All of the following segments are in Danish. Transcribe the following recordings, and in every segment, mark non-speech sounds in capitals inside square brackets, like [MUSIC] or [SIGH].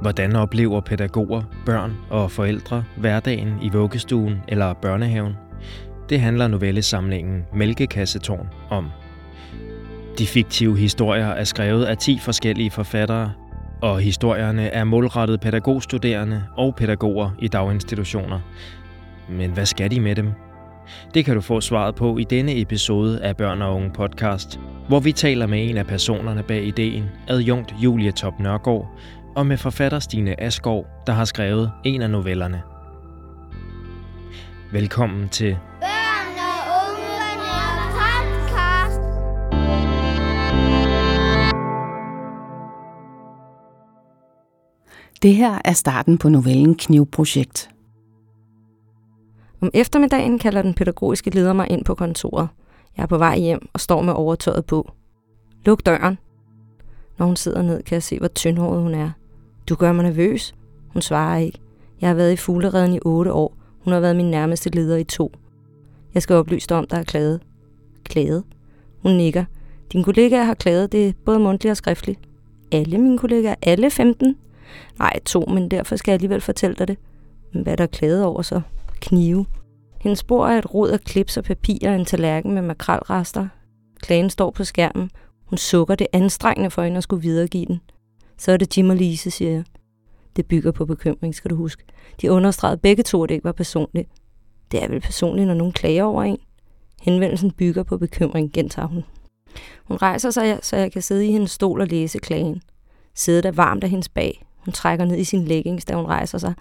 Hvordan oplever pædagoger, børn og forældre hverdagen i vuggestuen eller børnehaven? Det handler novellesamlingen Mælkekassetårn om. De fiktive historier er skrevet af 10 forskellige forfattere, og historierne er målrettet pædagogstuderende og pædagoger i daginstitutioner. Men hvad skal de med dem? Det kan du få svaret på i denne episode af Børn og Unge podcast, hvor vi taler med en af personerne bag ideen, adjunkt Julie Top Nørgaard, og med forfatter Stine Asgaard, der har skrevet en af novellerne. Velkommen til Børn og unge podcast. Det her er starten på novellen Knivprojekt. Om eftermiddagen kalder den pædagogiske leder mig ind på kontoret. Jeg er på vej hjem og står med overtøjet på. Luk døren. Når hun sidder ned, kan jeg se, hvor tyndhåret hun er. Du gør mig nervøs. Hun svarer ikke. Jeg har været i fuglereden i otte år. Hun har været min nærmeste leder i to. Jeg skal oplyse dig om, der er klaget. Klaget? Hun nikker. Din kollega har klaget, det både mundtligt og skriftligt. Alle mine kollegaer? Alle 15? Nej, to, men derfor skal jeg alligevel fortælle dig det. Men hvad er der klaget over så? Knive. Hendes spor er et rod af klips og papir og en tallerken med makrelrester. Klagen står på skærmen. Hun sukker det anstrengende for hende at skulle videregive den. Så er det Jim og Lise, siger jeg. Det bygger på bekymring, skal du huske. De understregede begge to, at det ikke var personligt. Det er vel personligt, når nogen klager over en. Henvendelsen bygger på bekymring, gentager hun. Hun rejser sig, så jeg kan sidde i hendes stol og læse klagen. Sædet er varmt af hendes bag. Hun trækker ned i sin leggings, da hun rejser sig.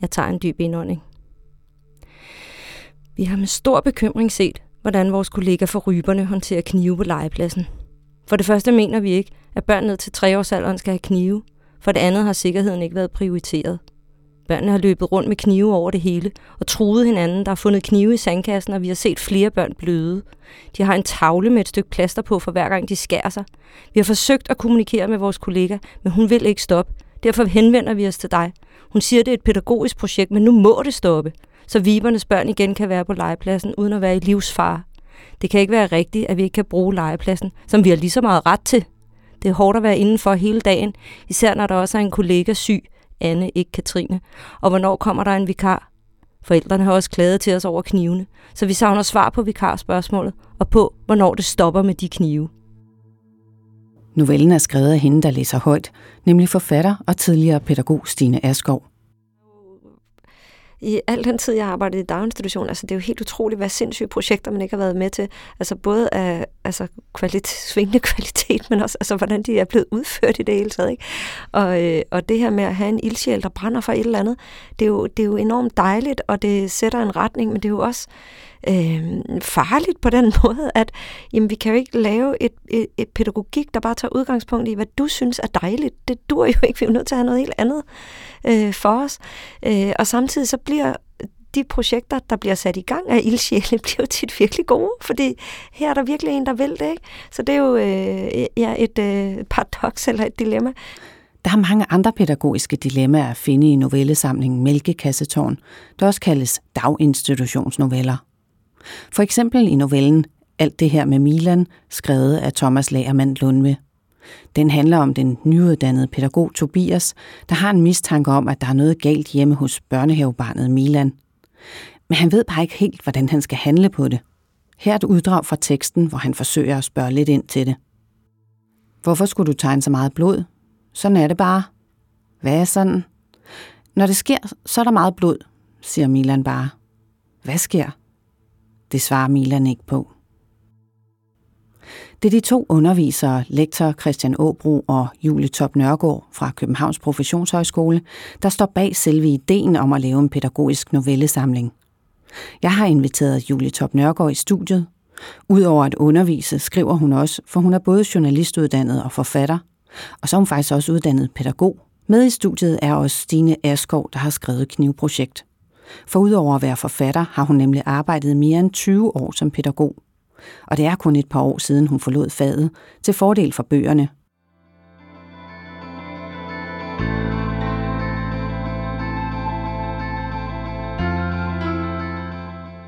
Jeg tager en dyb indånding. Vi har med stor bekymring set, hvordan vores kollega for ryberne håndterer knive på legepladsen. For det første mener vi ikke, at børn ned til treårsalderen skal have knive. For det andet har sikkerheden ikke været prioriteret. Børnene har løbet rundt med knive over det hele og truet hinanden. Der er fundet knive i sandkassen, og vi har set flere børn bløde. De har en tavle med et stykke plaster på for hver gang de skærer sig. Vi har forsøgt at kommunikere med vores kollega, men hun vil ikke stoppe. Derfor henvender vi os til dig. Hun siger, det er et pædagogisk projekt, men nu må det stoppe, så vibernes børn igen kan være på legepladsen uden at være i livsfare. Det kan ikke være rigtigt, at vi ikke kan bruge legepladsen, som vi har lige så meget ret til. Det er hårdt at være indenfor hele dagen, især når der også er en kollega syg, Anne, ikke Katrine. Og hvornår kommer der en vikar? Forældrene har også klaget til os over knivene, så vi savner svar på vikarspørgsmålet og på, hvornår det stopper med de knive. Novellen er skrevet af hende, der læser højt, nemlig forfatter og tidligere pædagog Stine Askov i al den tid, jeg arbejdede i daginstitution, altså det er jo helt utroligt, hvad sindssyge projekter man ikke har været med til. Altså både af altså kvalit- svingende [LAUGHS] kvalitet, men også altså, hvordan de er blevet udført i det hele taget. Ikke? Og, øh, og det her med at have en ildsjæl, der brænder for et eller andet, det er, jo, det er jo enormt dejligt, og det sætter en retning, men det er jo også øh, farligt på den [LAUGHS] måde, at jamen, vi kan jo ikke lave et, et, et pædagogik, der bare tager udgangspunkt i, hvad du synes er dejligt. Det dur jo ikke, vi er jo nødt til at have noget helt andet øh, for os. Øh, og samtidig så bliver de projekter, der bliver sat i gang af ildsjæle, [LAUGHS] bliver jo tit virkelig gode, fordi her er der virkelig en, der vil det. Ikke? Så det er jo øh, ja, et øh, paradoks [LAUGHS] eller et dilemma. Der er mange andre pædagogiske dilemmaer at finde i novellesamlingen Mælkekassetårn, der også kaldes daginstitutionsnoveller. For eksempel i novellen Alt det her med Milan, skrevet af Thomas Lagermand Lundme. Den handler om den nyuddannede pædagog Tobias, der har en mistanke om, at der er noget galt hjemme hos børnehavebarnet Milan. Men han ved bare ikke helt, hvordan han skal handle på det. Her er et uddrag fra teksten, hvor han forsøger at spørge lidt ind til det. Hvorfor skulle du tegne så meget blod? Sådan er det bare. Hvad er sådan? Når det sker, så er der meget blod, siger Milan bare. Hvad sker? Det svarer Milan ikke på. Det er de to undervisere, lektor Christian Åbro og Julie Top Nørgaard fra Københavns Professionshøjskole, der står bag selve ideen om at lave en pædagogisk novellesamling. Jeg har inviteret Julie Top Nørgaard i studiet. Udover at undervise, skriver hun også, for hun er både journalistuddannet og forfatter, og så er hun faktisk også uddannet pædagog. Med i studiet er også Stine Askov, der har skrevet Knivprojekt. For udover at være forfatter, har hun nemlig arbejdet mere end 20 år som pædagog. Og det er kun et par år siden, hun forlod faget, til fordel for bøgerne.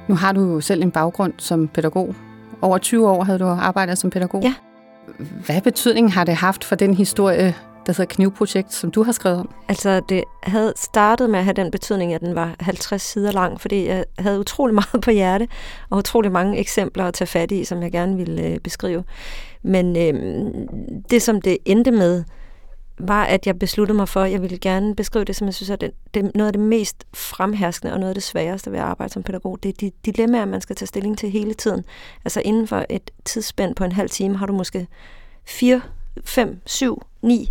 Nu har du jo selv en baggrund som pædagog. Over 20 år havde du arbejdet som pædagog. Ja. Hvad betydning har det haft for den historie, der hedder Knivprojekt, som du har skrevet om? Altså, det havde startet med at have den betydning, at den var 50 sider lang, fordi jeg havde utrolig [LAUGHS] meget på hjerte, og utrolig mange eksempler at tage fat i, som jeg gerne ville øh, beskrive. Men øh, det, som det endte med, var, at jeg besluttede mig for, at jeg ville gerne beskrive det, som jeg synes er det, det, noget af det mest fremherskende og noget af det sværeste ved at arbejde som pædagog. Det er de dilemmaer, man skal tage stilling til hele tiden. Altså inden for et tidsspænd på en halv time har du måske fire 5, 7, 9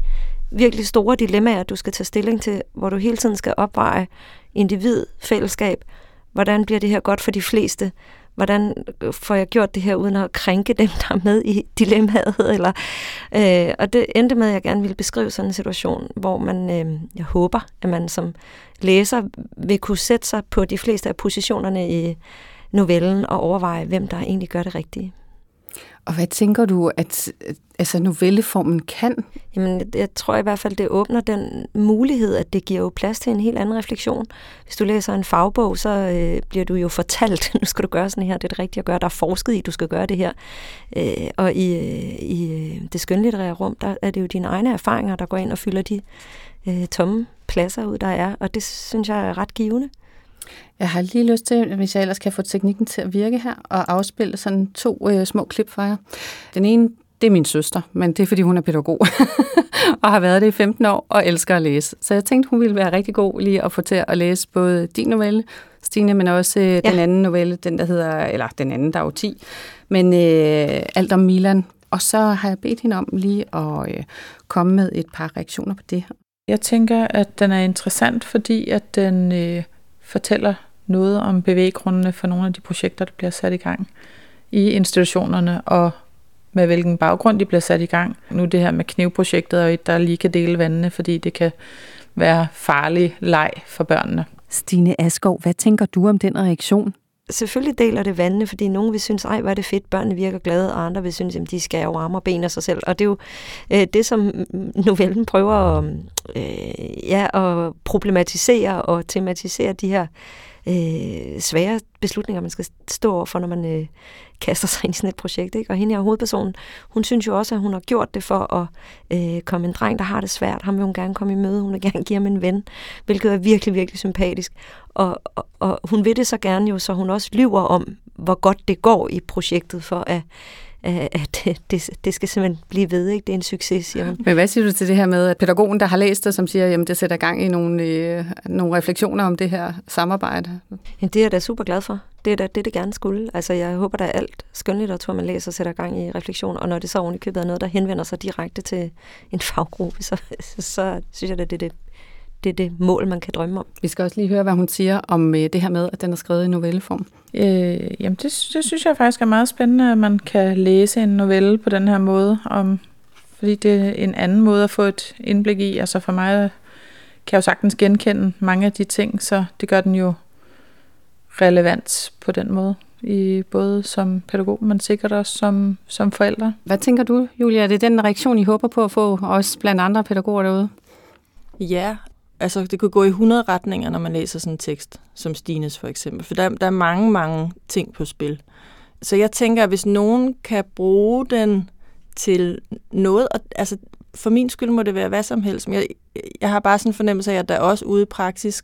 virkelig store dilemmaer, du skal tage stilling til, hvor du hele tiden skal opveje individ, fællesskab. Hvordan bliver det her godt for de fleste? hvordan øh, får jeg gjort det her uden at krænke dem, der er med i dilemmaet? [LAUGHS] Eller, øh, og det endte med, at jeg gerne ville beskrive sådan en situation, hvor man, øh, jeg håber, at man som læser vil kunne sætte sig på de fleste af positionerne i novellen og overveje, hvem der egentlig gør det rigtige. Og hvad tænker du, at altså novelleformen kan? Jamen, jeg tror i hvert fald, det åbner den mulighed, at det giver jo plads til en helt anden refleksion. Hvis du læser en fagbog, så øh, bliver du jo fortalt, [LAUGHS] nu skal du gøre sådan her, det er det rigtige at gøre, der er forsket i, du skal gøre det her. Øh, og i, øh, i øh, det skønlitterære rum, der er det jo dine egne erfaringer, der går ind og fylder de øh, tomme pladser ud, der er, og det synes jeg er ret givende. Jeg har lige lyst til, hvis jeg ellers kan få teknikken til at virke her, og afspille sådan to øh, små klip fra jer. Den ene, det er min søster, men det er, fordi hun er pædagog, [LAUGHS] og har været det i 15 år, og elsker at læse. Så jeg tænkte, hun ville være rigtig god lige at få til at læse både din novelle, Stine, men også øh, ja. den anden novelle, den der hedder, eller den anden, der er jo 10, men øh, alt om Milan. Og så har jeg bedt hende om lige at øh, komme med et par reaktioner på det. Jeg tænker, at den er interessant, fordi at den... Øh fortæller noget om bevæggrundene for nogle af de projekter, der bliver sat i gang i institutionerne, og med hvilken baggrund de bliver sat i gang. Nu det her med knivprojektet er jo et, der lige kan dele vandene, fordi det kan være farlig leg for børnene. Stine Askov, hvad tænker du om den reaktion? Selvfølgelig deler det vandene, fordi nogen vil synes, ej, hvor er det fedt, børnene virker glade, og andre vil synes, at de skal jo arme og ben af sig selv. Og det er jo øh, det, som [LAUGHS] novellen prøver at, øh, ja, at problematisere og tematisere de her øh, Øh, svære beslutninger, man skal stå over for, når man øh, kaster sig [LAUGHS] ind i sådan et projekt. Ikke? Og hende her hovedpersonen, hun synes jo også, at hun har gjort det for at øh, komme en dreng, der har det svært. Ham vil hun gerne komme i møde, hun vil gerne give ham en ven, hvilket er virkelig, virkelig sympatisk. Og, og, og hun vil det så gerne jo, så hun også lyver om, hvor godt det går i projektet, for at at det, det, skal simpelthen blive ved, ikke? Det er en succes, siger hun. Men hvad siger du til det her med, at pædagogen, der har læst det, som siger, at det sætter gang i nogle, øh, nogle refleksioner om det her samarbejde? Ja, det er jeg da super glad for. Det er da det, det gerne skulle. Altså, jeg håber, at alt skønlitteratur, man læser, sætter gang i refleksion, og når det så oven i købet er noget, der henvender sig direkte til en faggruppe, så, så, så synes jeg, at det er det det er det mål, man kan drømme om. Vi skal også lige høre, hvad hun siger om øh, det her med, at den er skrevet i novelleform. Øh, jamen, det, det synes jeg faktisk er meget spændende, at man kan læse en novelle på den her måde, om, fordi det er en anden måde at få et indblik i. Altså for mig kan jeg jo sagtens genkende mange af de ting, så det gør den jo relevant på den måde, i både som pædagog, men sikkert også som, som forældre. Hvad tænker du, Julia? Er det den reaktion, I håber på at få, også blandt andre pædagoger derude? Ja, altså det kunne gå i 100 retninger, når man læser sådan en tekst, som Stines for eksempel. For der, der er mange, mange ting på spil. Så jeg tænker, at hvis nogen kan bruge den til noget, og, altså for min skyld må det være hvad som helst, men jeg, jeg har bare sådan en fornemmelse af, at der også ude i praksis,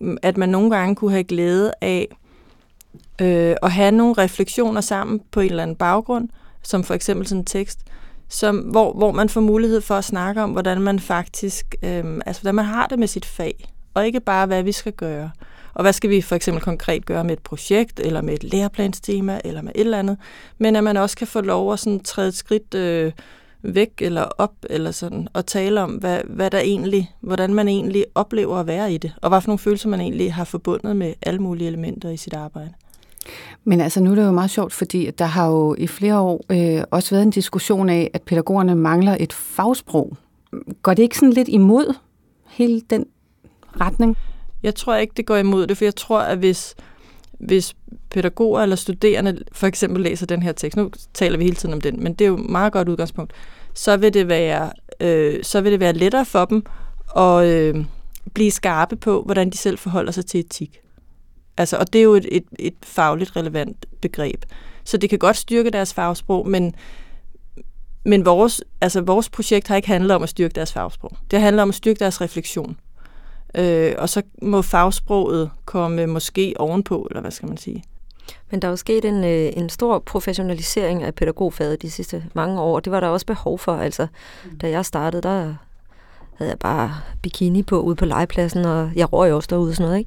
mm, at man nogle gange kunne have glæde af øh, at have nogle refleksioner sammen på en eller anden baggrund, som for eksempel sådan en tekst, som, hvor, hvor man får mulighed for at snakke om, hvordan man faktisk, øhm, altså hvordan man har det med sit fag, og ikke bare, hvad vi skal gøre. Og hvad skal vi for eksempel konkret gøre med et projekt, eller med et læreplanstema, eller med et eller andet, men at man også kan få lov at sådan træde et skridt øh, væk eller op, eller sådan, og tale om, hvad, hvad der egentlig, hvordan man egentlig oplever at være i det, og hvad for nogle følelser man egentlig har forbundet med alle mulige elementer i sit arbejde. Men altså nu er det jo meget sjovt, fordi der har jo i flere år øh, også været en diskussion af, at pædagogerne mangler et fagsprog. Går det ikke sådan lidt imod hele den retning? Jeg tror ikke, det går imod det, for jeg tror, at hvis, hvis pædagoger eller studerende for eksempel læser den her tekst, nu taler vi hele tiden om den, men det er jo et meget godt udgangspunkt, så vil det være, øh, så vil det være lettere for dem at øh, blive skarpe på, hvordan de selv forholder sig til etik. Altså, og det er jo et, et, et fagligt relevant begreb. Så det kan godt styrke deres fagsprog, men, men vores, altså vores projekt har ikke handlet om at styrke deres fagsprog. Det handler om at styrke deres refleksion. Øh, og så må fagsproget komme måske ovenpå, eller hvad skal man sige. Men der er jo sket en, øh, en stor professionalisering af pædagogfaget de sidste mange år. Det var der også behov for. Altså, da jeg startede, der havde jeg bare bikini på ude på legepladsen, og jeg røg også derude og sådan noget.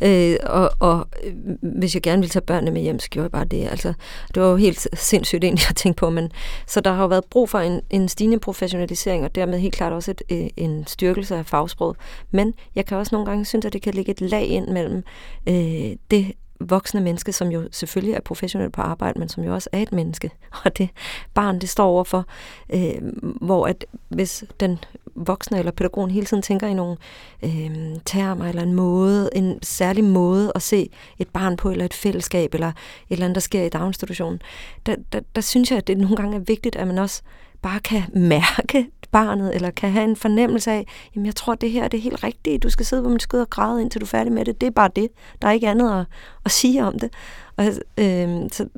Ikke? Øh, og, og øh, hvis jeg gerne ville tage børnene med hjem, så gjorde jeg bare det. Altså, det var jo helt sindssygt egentlig at tænke på. Men, så der har jo været brug for en, en stigende professionalisering, og dermed helt klart også et, øh, en styrkelse af fagsproget. Men jeg kan også nogle gange synes, at det kan ligge et lag ind mellem øh, det voksne menneske, som jo selvfølgelig er professionel på arbejde, men som jo også er et menneske. [LAUGHS] Og det barn, det står overfor, øh, hvor at hvis den voksne eller pædagogen hele tiden tænker i nogle øh, termer eller en måde, en særlig måde at se et barn på, eller et fællesskab, eller et eller andet, der sker i daginstitutionen, der, der, der synes jeg, at det nogle gange er vigtigt, at man også bare kan [LAUGHS] mærke barnet, eller kan have en fornemmelse af, jamen jeg tror, det her er det helt rigtige. Du skal sidde på min skød og græde, indtil du er færdig med det. Det er bare det. Der er ikke andet at, at sige om det. Og, øh, så,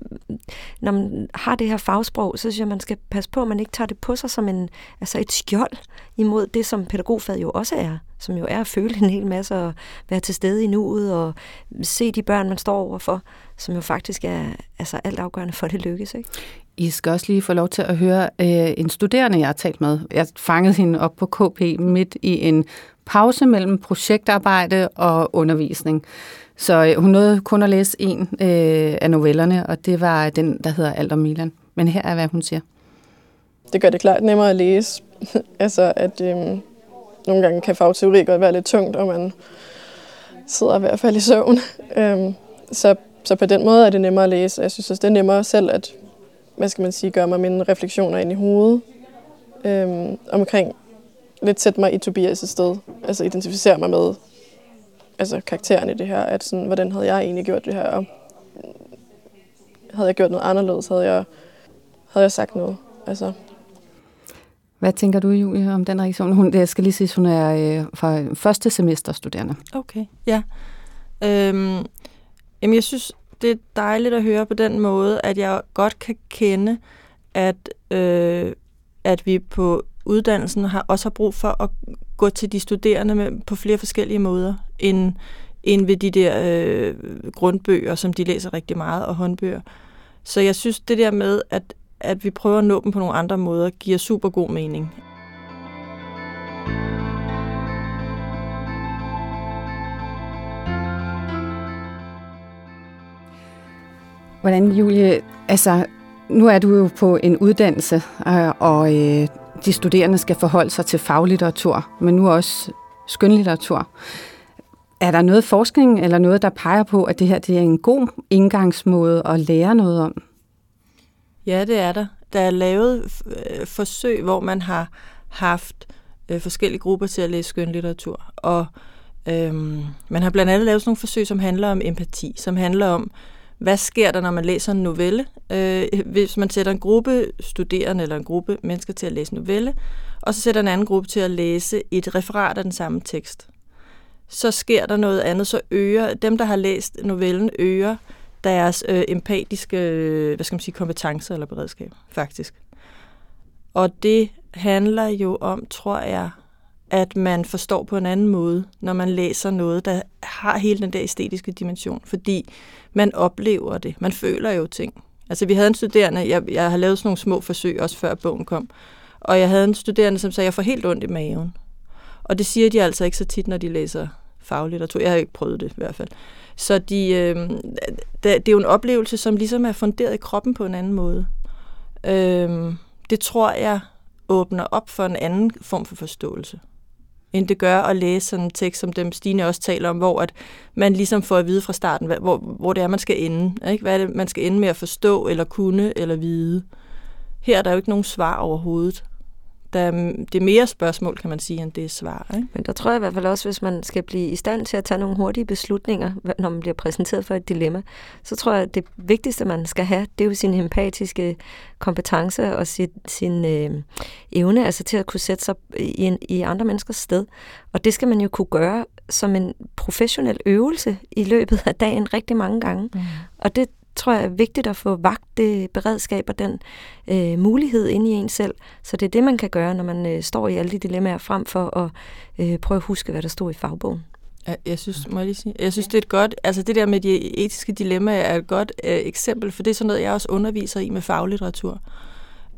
når man har det her fagsprog, så synes jeg, man skal passe på, at man ikke tager det på sig som en, altså et skjold imod det, som pædagogfaget jo også er. Som jo er at føle en hel masse og være til stede i nuet og se de børn, man står overfor, som jo faktisk er altså altafgørende for, at det lykkes. Ikke? I skal også lige få lov til at høre øh, en studerende, jeg har talt med. Jeg fangede hende op på KP midt i en pause mellem projektarbejde og undervisning. Så øh, hun nåede kun at læse en øh, af novellerne, og det var den, der hedder Alt om Milan. Men her er, hvad hun siger. Det gør det klart nemmere at læse. [LAUGHS] altså, at øh, nogle gange kan fagteori godt være lidt tungt, og man sidder i hvert fald i søvn. [LAUGHS] øh, så, så på den måde er det nemmere at læse. Jeg synes også, det er nemmere selv at hvad skal man sige, gøre mig mine refleksioner ind i hovedet øhm, omkring lidt sætte mig i Tobias' sted. Altså identificere mig med altså karakteren i det her, at sådan, hvordan havde jeg egentlig gjort det her, og havde jeg gjort noget anderledes, havde jeg, havde jeg sagt noget. Altså. Hvad tænker du, Julie, om den reaktion? Hun, jeg skal lige sige, hun er øh, fra første semester studerende. Okay, ja. Øhm, jamen, jeg synes, det er dejligt at høre på den måde, at jeg godt kan kende, at, øh, at vi på uddannelsen har, også har brug for at gå til de studerende med, på flere forskellige måder, end, end ved de der øh, grundbøger, som de læser rigtig meget, og håndbøger. Så jeg synes, det der med, at, at vi prøver at nå dem på nogle andre måder, giver super god mening. Hvordan, Julie, altså, nu er du jo på en uddannelse, øh, og øh, de studerende skal forholde sig til faglitteratur, men nu også skønlitteratur. Er der noget forskning eller noget, der peger på, at det her det er en god indgangsmåde at lære noget om? Ja, det er der. Der er lavet øh, forsøg, hvor man har haft øh, forskellige grupper til at læse skønlitteratur. Og øhm, man har blandt andet lavet sådan nogle forsøg, som handler om empati, som handler om, hvad sker der, når man læser en novelle? Øh, hvis man sætter en gruppe studerende eller en gruppe mennesker til at læse novelle, og så sætter en anden gruppe til at læse et referat af den samme tekst, så sker der noget andet. Så øger dem, der har læst novellen, øger deres øh, empatiske hvad skal man sige, kompetencer eller beredskab, faktisk. Og det handler jo om, tror jeg, at man forstår på en anden måde, når man læser noget, der har hele den der æstetiske dimension, fordi man oplever det. Man føler jo ting. Altså, vi havde en studerende, jeg, jeg har lavet sådan nogle små forsøg, også før bogen kom, og jeg havde en studerende, som sagde, at jeg får helt ondt i maven. Og det siger de altså ikke så tit, når de læser faglitteratur. Jeg har ikke prøvet det i hvert fald. Så de, øh, det, det er jo en oplevelse, som ligesom er funderet i kroppen på en anden måde. Øh, det tror jeg åbner op for en anden form for forståelse end det gør at læse sådan en tekst, som dem Stine også taler om, hvor at man ligesom får at vide fra starten, hvor, hvor det er, man skal ende. Ikke? Hvad er det, man skal ende med at forstå, eller kunne, eller vide. Her er der jo ikke nogen svar overhovedet der, det er mere spørgsmål, kan man sige, end det er svar. Ikke? Men der tror jeg i hvert fald også, hvis man skal blive i stand til at tage nogle hurtige beslutninger, når man bliver præsenteret for et dilemma, så tror jeg, at det vigtigste, man skal have, det er jo sin empatiske kompetence og sit, sin øh, evne altså til at kunne sætte sig i, en, i andre menneskers sted. Og det skal man jo kunne gøre som en professionel øvelse i løbet af dagen rigtig mange gange. Mm. Og det tror jeg er vigtigt at få vagt det beredskab og den øh, mulighed inde i en selv. Så det er det, man kan gøre, når man øh, står i alle de dilemmaer, frem for at øh, prøve at huske, hvad der stod i fagbogen. Jeg, jeg synes, må jeg lige sige, jeg synes, det er et godt, altså det der med de etiske dilemmaer er et godt øh, eksempel, for det er sådan noget, jeg også underviser i med faglitteratur.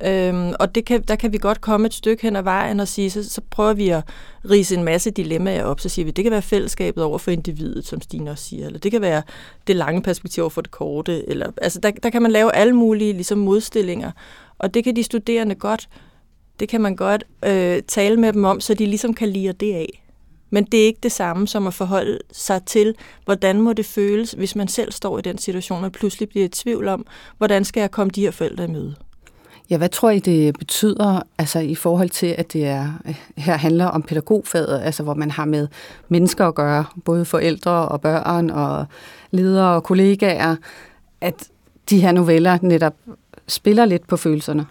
Øhm, og det kan, der kan vi godt komme et stykke hen ad vejen og sige, så, så prøver vi at rise en masse dilemmaer op. Så siger vi, det kan være fællesskabet over for individet, som Stine også siger, eller det kan være det lange perspektiv over for det korte. Eller, altså der, der kan man lave alle mulige ligesom, modstillinger, og det kan de studerende godt, det kan man godt øh, tale med dem om, så de ligesom kan lide det af. Men det er ikke det samme som at forholde sig til, hvordan må det føles, hvis man selv står i den situation, og pludselig bliver i tvivl om, hvordan skal jeg komme de her forældre i møde. Ja, hvad tror I, det betyder altså i forhold til, at det er, her handler om pædagogfaget, altså hvor man har med mennesker at gøre, både forældre og børn og ledere og kollegaer, at de her noveller netop spiller lidt på følelserne?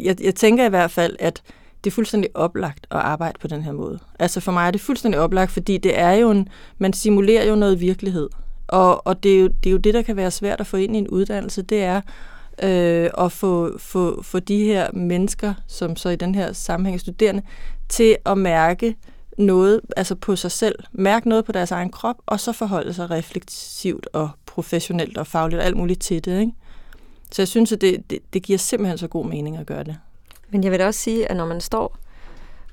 Jeg, jeg tænker i hvert fald, at det er fuldstændig oplagt at arbejde på den her måde. Altså for mig er det fuldstændig oplagt, fordi det er jo en, man simulerer jo noget virkelighed. Og, og det, er jo, det er jo det, der kan være svært at få ind i en uddannelse, det er øh, og få, få, få de her mennesker, som så i den her sammenhæng studerende, til at mærke noget altså på sig selv, mærke noget på deres egen krop, og så forholde sig refleksivt og professionelt og fagligt og alt muligt til det. Ikke? Så jeg synes, at det, det, det giver simpelthen så god mening at gøre det. Men jeg vil da også sige, at når man står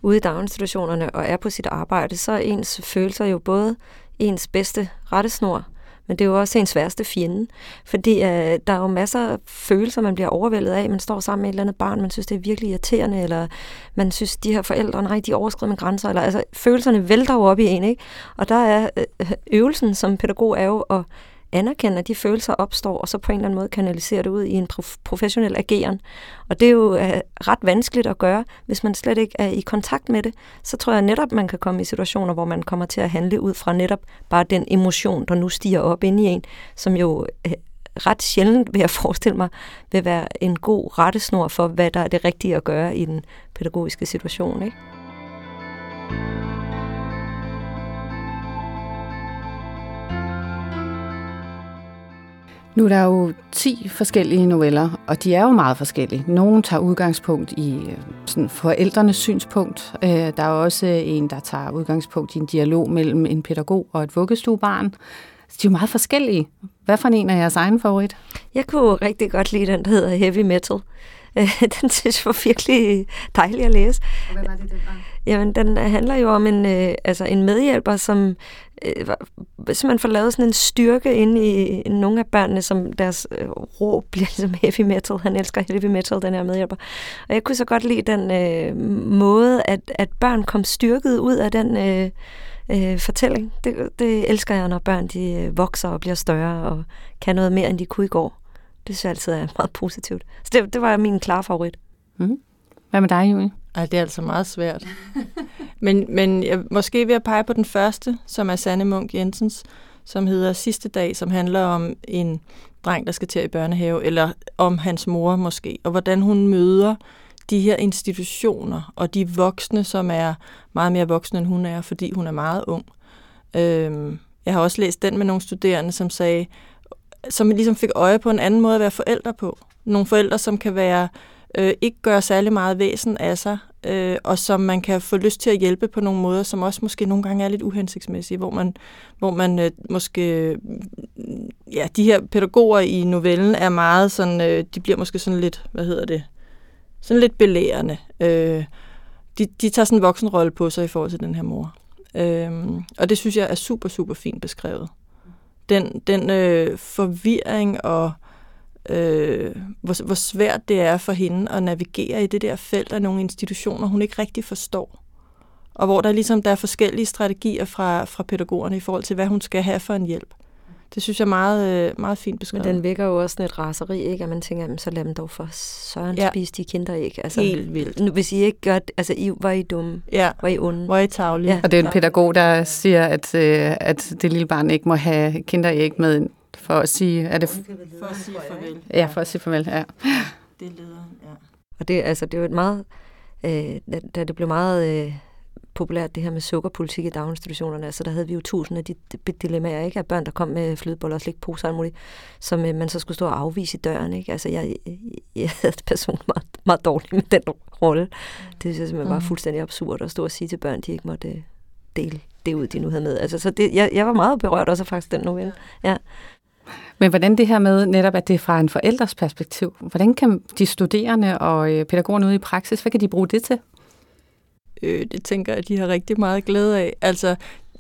ude i daginstitutionerne og er på sit arbejde, så er ens følelser jo både ens bedste rettesnor, men det er jo også ens værste fjende. Fordi øh, der er jo masser af følelser, man bliver overvældet af. Man står sammen med et eller andet barn, man synes, det er virkelig irriterende, eller man synes, de her forældre, nej, de overskrider med grænser. Eller, altså, følelserne vælter jo op i en, ikke? Og der er øh, øh øvelsen som pædagog er jo at anerkende, at de følelser opstår, og så på en eller anden måde kanalisere det ud i en prof- professionel ageren. Og det er jo øh, ret vanskeligt at gøre, hvis man slet ikke er i kontakt med det. Så tror jeg netop, man kan komme i situationer, hvor man kommer til at handle ud fra netop bare den emotion, der nu stiger op ind i en, som jo øh, ret sjældent, vil jeg [LAUGHS] forestille mig, vil være en god rettesnor for, hvad der er det rigtige at gøre i den pædagogiske situation. Ikke? Nu er der jo 10 forskellige noveller, og de er jo meget forskellige. Nogle tager udgangspunkt i øh, sådan forældrenes synspunkt. Øh, der er også en, der tager udgangspunkt i en dialog mellem en pædagog og et vuggestuebarn. Så de er jo meget forskellige. Hvad for en er jeres egen favorit? Jeg kunne rigtig godt lide den, der hedder Heavy Metal. [LAUGHS] den synes jeg var virkelig dejlig at læse. Hvad var det, den var? Jamen, den handler jo om en, øh, altså en medhjælper, som øh, simpelthen får lavet sådan en styrke ind i nogle af børnene, som deres øh, råb bliver ligesom heavy metal. Han elsker heavy metal, den her medhjælper. Og jeg kunne så godt lide den øh, måde, at, at børn kom styrket ud af den øh, øh, fortælling. Det, det elsker jeg, når børn de øh, vokser og bliver større og kan noget mere, end de kunne i går. Det synes jeg altid er meget positivt. Så det, det var min klare favorit. Mm. Hvad med dig, Julie? Ej, det er altså meget svært. men, men jeg måske vil jeg pege på den første, som er Sanne Munk Jensens, som hedder Sidste dag, som handler om en dreng, der skal til i børnehave, eller om hans mor måske, og hvordan hun møder de her institutioner og de voksne, som er meget mere voksne, end hun er, fordi hun er meget ung. Øhm, jeg har også læst den med nogle studerende, som sagde, som ligesom fik øje på en anden måde at være forældre på. Nogle forældre, som kan være øh, ikke gøre særlig meget væsen af sig, øh, og som man kan få lyst til at hjælpe på nogle måder, som også måske nogle gange er lidt uhensigtsmæssige, hvor man, hvor man øh, måske, mm, ja, de her pædagoger i novellen er meget sådan, øh, de bliver måske sådan lidt, hvad hedder det, sådan lidt belærende. Øh, de, de tager sådan en voksenrolle på sig i forhold til den her mor. Øh, og det synes jeg er super, super fint beskrevet. Den, den øh, forvirring og øh, hvor, hvor svært det er for hende at navigere i det der felt af nogle institutioner, hun ikke rigtig forstår. Og hvor der ligesom der er forskellige strategier fra, fra pædagogerne i forhold til, hvad hun skal have for en hjælp. Det synes jeg er meget, øh, meget fint beskrevet. Men den vækker jo også sådan et raseri, ikke? At man tænker, jamen, så lad dem dog for søren ja. spise de kinder ikke. Altså, Helt vildt. Nu, hvis I ikke gør altså I, var I dumme, ja. var I onde. Var I tavlige. Ja. Og det er en pædagog, der siger, at, øh, at det lille barn ikke må have kinderæg med for at sige, er det... For at sige farvel. Ja, for at sige farvel, ja. Det er lederen, ja. Og det, altså, det er jo et meget, øh, da, da det blev meget øh, populært det her med sukkerpolitik i daginstitutionerne. Altså der havde vi jo tusind af de dilemmaer, ikke? Af børn, der kom med flødeboller og slikposer og muligt, som øh, man så skulle stå og afvise i døren, ikke? Altså jeg, jeg havde personligt meget, meget dårligt med den rolle. Det synes jeg simpelthen var mm. fuldstændig absurd at stå og sige til børn, de ikke måtte øh, dele det ud, de nu havde med. Altså, så det, jeg, jeg var meget berørt også faktisk den novelle. Ja. Men hvordan det her med netop, at det er fra en forældres perspektiv, hvordan kan de studerende og øh, pædagogerne ude i praksis, hvad kan de bruge det til? Øh, det tænker jeg, at de har rigtig meget glæde af. Altså,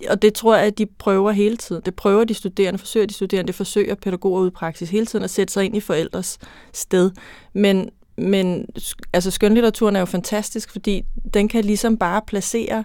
og det tror jeg, at de prøver hele tiden. Det prøver de studerende, forsøger de studerende, det forsøger pædagoger ude i praksis hele tiden at sætte sig ind i forældres sted. Men, men altså, skønlitteraturen er jo fantastisk, fordi den kan ligesom bare placere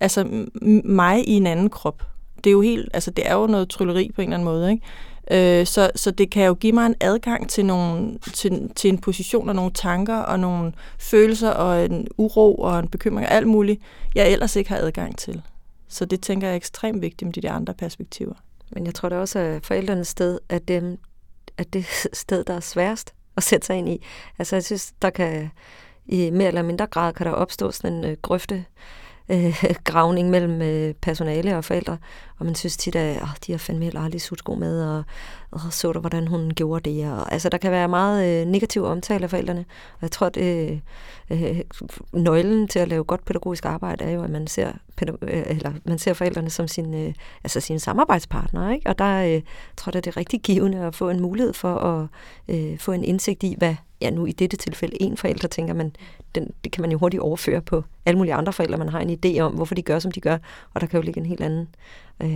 altså, mig i en anden krop. Det er jo helt, altså det er jo noget trylleri på en eller anden måde, ikke? Øh, så, så det kan jo give mig en adgang til, nogle, til, til en position og nogle tanker og nogle følelser og en uro og en bekymring og alt muligt, jeg ellers ikke har adgang til. Så det tænker jeg er ekstremt vigtigt med de der andre perspektiver. Men jeg tror da også, at forældrenes sted er dem, at det [LAUGHS] sted, der er sværest at sætte sig ind i. Altså jeg synes, der kan i mere eller mindre grad kan der opstå sådan en øh, grøfte øh, gravning mellem øh, personale og forældre, og man synes tit, at oh, de har fandme aldrig sutsko med, og oh, så du, hvordan hun gjorde det. Og, altså, der kan være meget øh, negativ omtale af forældrene, og jeg tror, at øh, øh, nøglen til at lave godt pædagogisk arbejde er jo, at man ser, øh, eller man ser forældrene som sin, øh, altså sine samarbejdspartnere, ikke? og der øh, tror jeg, det er rigtig givende at få en mulighed for at øh, få en indsigt i, hvad ja, nu i dette tilfælde en forælder, tænker man, den, det kan man jo hurtigt overføre på alle mulige andre forældre. Man har en idé om, hvorfor de gør, som de gør, og der kan jo ligge en helt anden øh,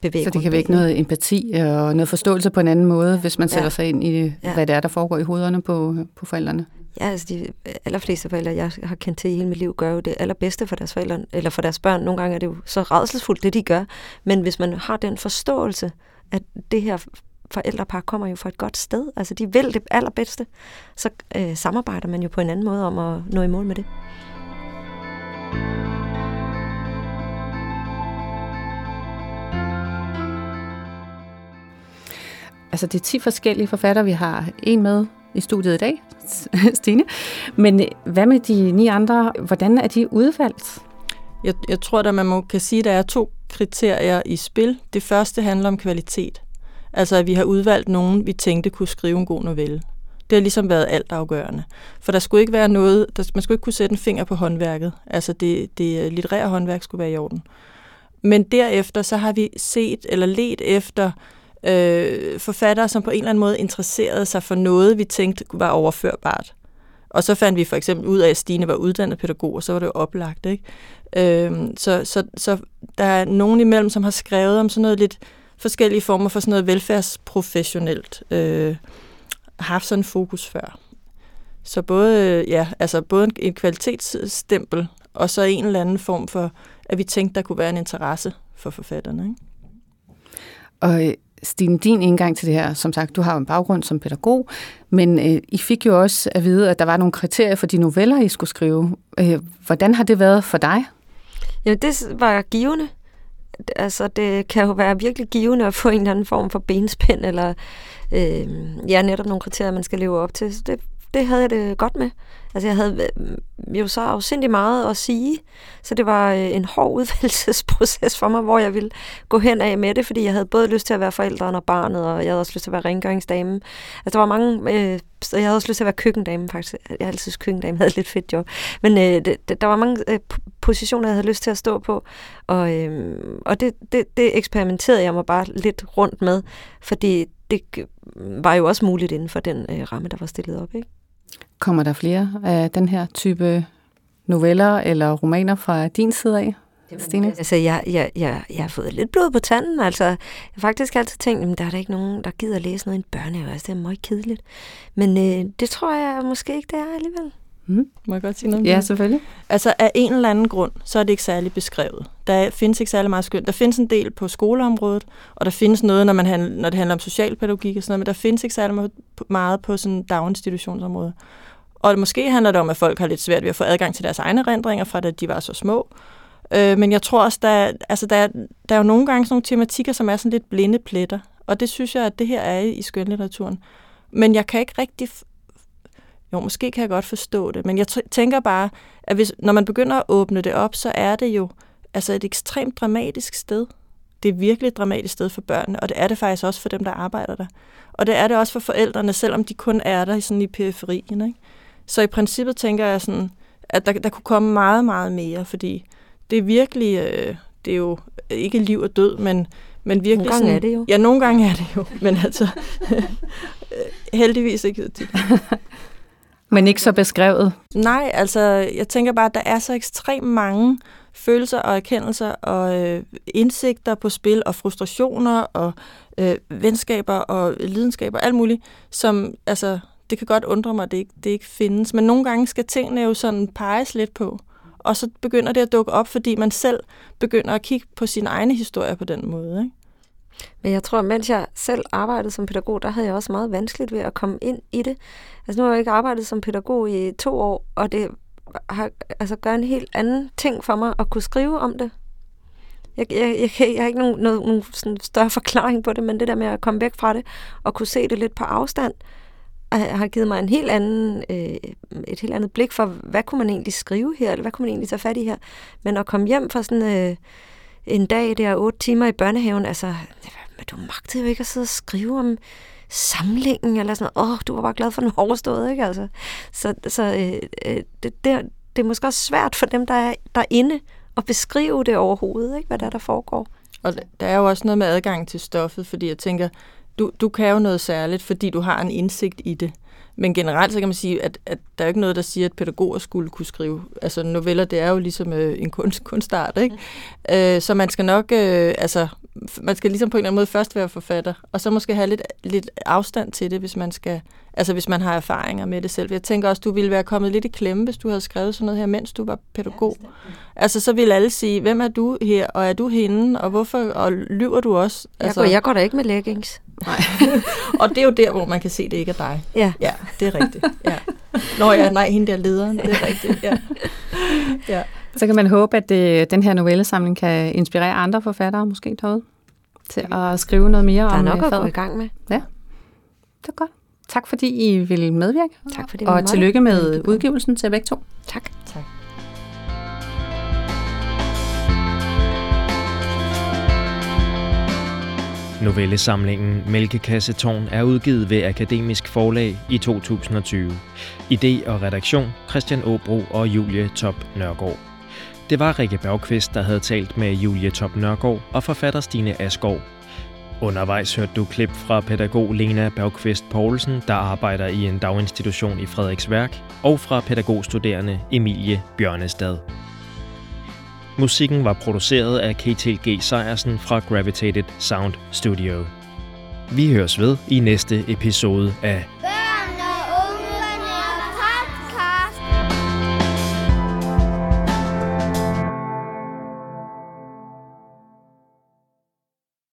bevæggrund. Så det kan vække noget empati og noget forståelse på en anden måde, hvis man sætter ja. sig ind i, ja. hvad det er, der foregår i hovederne på, på forældrene? Ja, altså de allerfleste forældre, jeg har kendt til i hele mit liv, gør jo det allerbedste for deres forældre, eller for deres børn. Nogle gange er det jo så redselsfuldt, det de gør. Men hvis man har den forståelse, at det her forældrepar kommer jo fra et godt sted. Altså, de vil det allerbedste. Så øh, samarbejder man jo på en anden måde om at nå i mål med det. Altså, det er 10 forskellige forfattere, vi har en med i studiet i dag, [LAUGHS] Stine. Men øh, hvad med de ni andre? Hvordan er de udvalgt? Jeg, jeg tror, at man må, kan sige, at der er to kriterier i spil. Det første handler om kvalitet. Altså at vi har udvalgt nogen, vi tænkte kunne skrive en god novelle. Det har ligesom været alt afgørende. For der skulle ikke være noget, der, man skulle ikke kunne sætte en finger på håndværket. Altså det, det øh, litterære håndværk skulle være i orden. Men derefter så har vi set eller let efter øh, forfattere, som på en eller anden måde interesserede sig for noget, vi tænkte var overførbart. Og så fandt vi for eksempel ud af, at Stine var uddannet pædagog, og så var det jo oplagt. Ikke? Øh, så, så, så der er nogen imellem, som har skrevet om sådan noget lidt forskellige former for sådan noget velfærdsprofessionelt øh, haft sådan en fokus før. Så både, øh, ja, altså både en, en kvalitetsstempel, og så en eller anden form for, at vi tænkte, der kunne være en interesse for forfatterne. Ikke? Og øh, Stine, din indgang til det her, som sagt, du har jo en baggrund som pædagog, men øh, I fik jo også at vide, at der var nogle kriterier for de noveller, I skulle skrive. Øh, hvordan har det været for dig? Ja, det var givende altså, det kan jo være virkelig givende at få en eller anden form for benspænd, eller øh, ja, netop nogle kriterier, man skal leve op til. Så det, det havde jeg det godt med. Altså, jeg havde mm, jo så afsindig meget at sige, så det var øh, en hård [LAUGHS] udvalgelsesproces for mig, hvor jeg ville gå hen af med det, fordi jeg havde både lyst til at være forældre og barnet, og jeg havde også lyst til at være rengøringsdame. Altså, der var mange... Øh, jeg havde også lyst til at være køkkendame, faktisk. Jeg altid synes, køkkendame havde et lidt fedt job. Men øh, det, der var mange øh, positioner, jeg havde lyst til at stå på, og, øh, og det, det, det eksperimenterede jeg mig bare lidt rundt med, fordi det øh, var jo også muligt inden for den øh, ramme, der var stillet op, ikke? Kommer der flere af den her type noveller eller romaner fra din side af? Stine? Altså, jeg, jeg, jeg, jeg har fået lidt blod på tanden. Altså, jeg har faktisk altid tænkt, at der er der ikke nogen, der gider at læse noget i en børnehave. Altså, det er meget kedeligt. Men øh, det tror jeg måske ikke, det er alligevel. Mm. Må jeg godt sige noget? Ja, selvfølgelig. Altså af en eller anden grund, så er det ikke særlig beskrevet. Der findes ikke særlig meget skønt. Der findes en del på skoleområdet, og der findes noget, når, man handler, når det handler om socialpædagogik og sådan noget, men der findes ikke særlig meget på sådan daginstitutionsområdet. Og måske handler det om, at folk har lidt svært ved at få adgang til deres egne rendringer fra da de var så små. Øh, men jeg tror også, der, altså der, der er jo nogle gange sådan nogle tematikker, som er sådan lidt blinde pletter. Og det synes jeg, at det her er i skønlitteraturen. Men jeg kan ikke rigtig jo, måske kan jeg godt forstå det. Men jeg tænker bare, at hvis, når man begynder at åbne det op, så er det jo altså et ekstremt dramatisk sted. Det er virkelig et dramatisk sted for børnene, og det er det faktisk også for dem, der arbejder der. Og det er det også for forældrene, selvom de kun er der sådan i periferien. Ikke? Så i princippet tænker jeg sådan, at der, der kunne komme meget, meget mere, fordi det er virkelig, øh, det er jo ikke liv og død, men, men virkelig nogle gange sådan, er det jo. Ja, nogle gange er det jo, men altså [LAUGHS] heldigvis ikke tit. [LAUGHS] men ikke så beskrevet? Nej, altså jeg tænker bare, at der er så ekstremt mange følelser og erkendelser og øh, indsigter på spil og frustrationer og øh, venskaber og lidenskaber, alt muligt, som altså det kan godt undre mig, at det ikke, det ikke findes. Men nogle gange skal tingene jo sådan peges lidt på. Og så begynder det at dukke op, fordi man selv begynder at kigge på sine egne historier på den måde. Ikke? Men jeg tror, mens jeg selv arbejdede som pædagog, der havde jeg også meget vanskeligt ved at komme ind i det. Altså nu har jeg ikke arbejdet som pædagog i to år, og det har, altså, gør en helt anden ting for mig at kunne skrive om det. Jeg, jeg, jeg, jeg har ikke nogen, nogen, nogen sådan større [LAUGHS] forklaring på det, men det der med at komme væk fra det og kunne se det lidt på afstand, øh, har givet mig en helt anden, øh, et helt andet blik for, hvad kunne man egentlig skrive her, eller hvad kunne man egentlig tage fat i her. Men at komme hjem fra sådan øh, en dag der, otte timer i børnehaven, altså, du magtede jo ikke at sidde og skrive om samlingen, eller sådan noget. Åh, oh, du var bare glad for den overstået, ikke? Altså, så så øh, øh, det, det, det er måske også svært for dem, der er derinde, at beskrive det overhovedet, ikke? hvad der, der foregår. Og der er jo også noget med adgang til stoffet, fordi jeg tænker, du, du kan jo noget særligt, fordi du har en indsigt i det. Men generelt så kan man sige, at, at der er ikke noget, der siger, at pædagoger skulle kunne skrive. Altså noveller, det er jo ligesom øh, en kunst, [LAUGHS] kunstart, ikke? Mm. Øh, så man skal nok, øh, altså, man skal ligesom på en eller anden måde først være forfatter, og så måske have lidt, lidt afstand til det, hvis man skal, altså hvis man har erfaringer med det selv. Jeg tænker også, du ville være kommet lidt i klemme, hvis du havde skrevet sådan noget her, mens du var pædagog. Ja, altså så ville alle sige, hvem er du her, og er du hende, og hvorfor, og lyver du også? Altså, jeg, går, jeg går da ikke med leggings. Nej. [LAUGHS] og det er jo der, hvor man kan se, at det ikke er dig. Ja. Ja, det er rigtigt. Ja. Nå ja, nej, hende der lederen, det er rigtigt. Ja. ja. Så kan man håbe, at det, øh, den her novellesamling kan inspirere andre forfattere måske derude til at skrive noget mere om Der er nok øh, at gå i gang med. Ja, det er godt. Tak fordi I vil medvirke. Tak fordi Og tillykke med udgivelsen til begge to. Tak. Tak. Novellesamlingen Mælkekassetårn er udgivet ved Akademisk Forlag i 2020. Idé og redaktion Christian Åbro og Julie Top Nørgaard. Det var Rikke Bergqvist, der havde talt med Julie Top Nørgaard og forfatter Stine Asgaard. Undervejs hørte du klip fra pædagog Lena Bergqvist Poulsen, der arbejder i en daginstitution i Frederiksværk, og fra pædagogstuderende Emilie Bjørnestad. Musikken var produceret af KTLG Sejersen fra Gravitated Sound Studio. Vi høres ved i næste episode af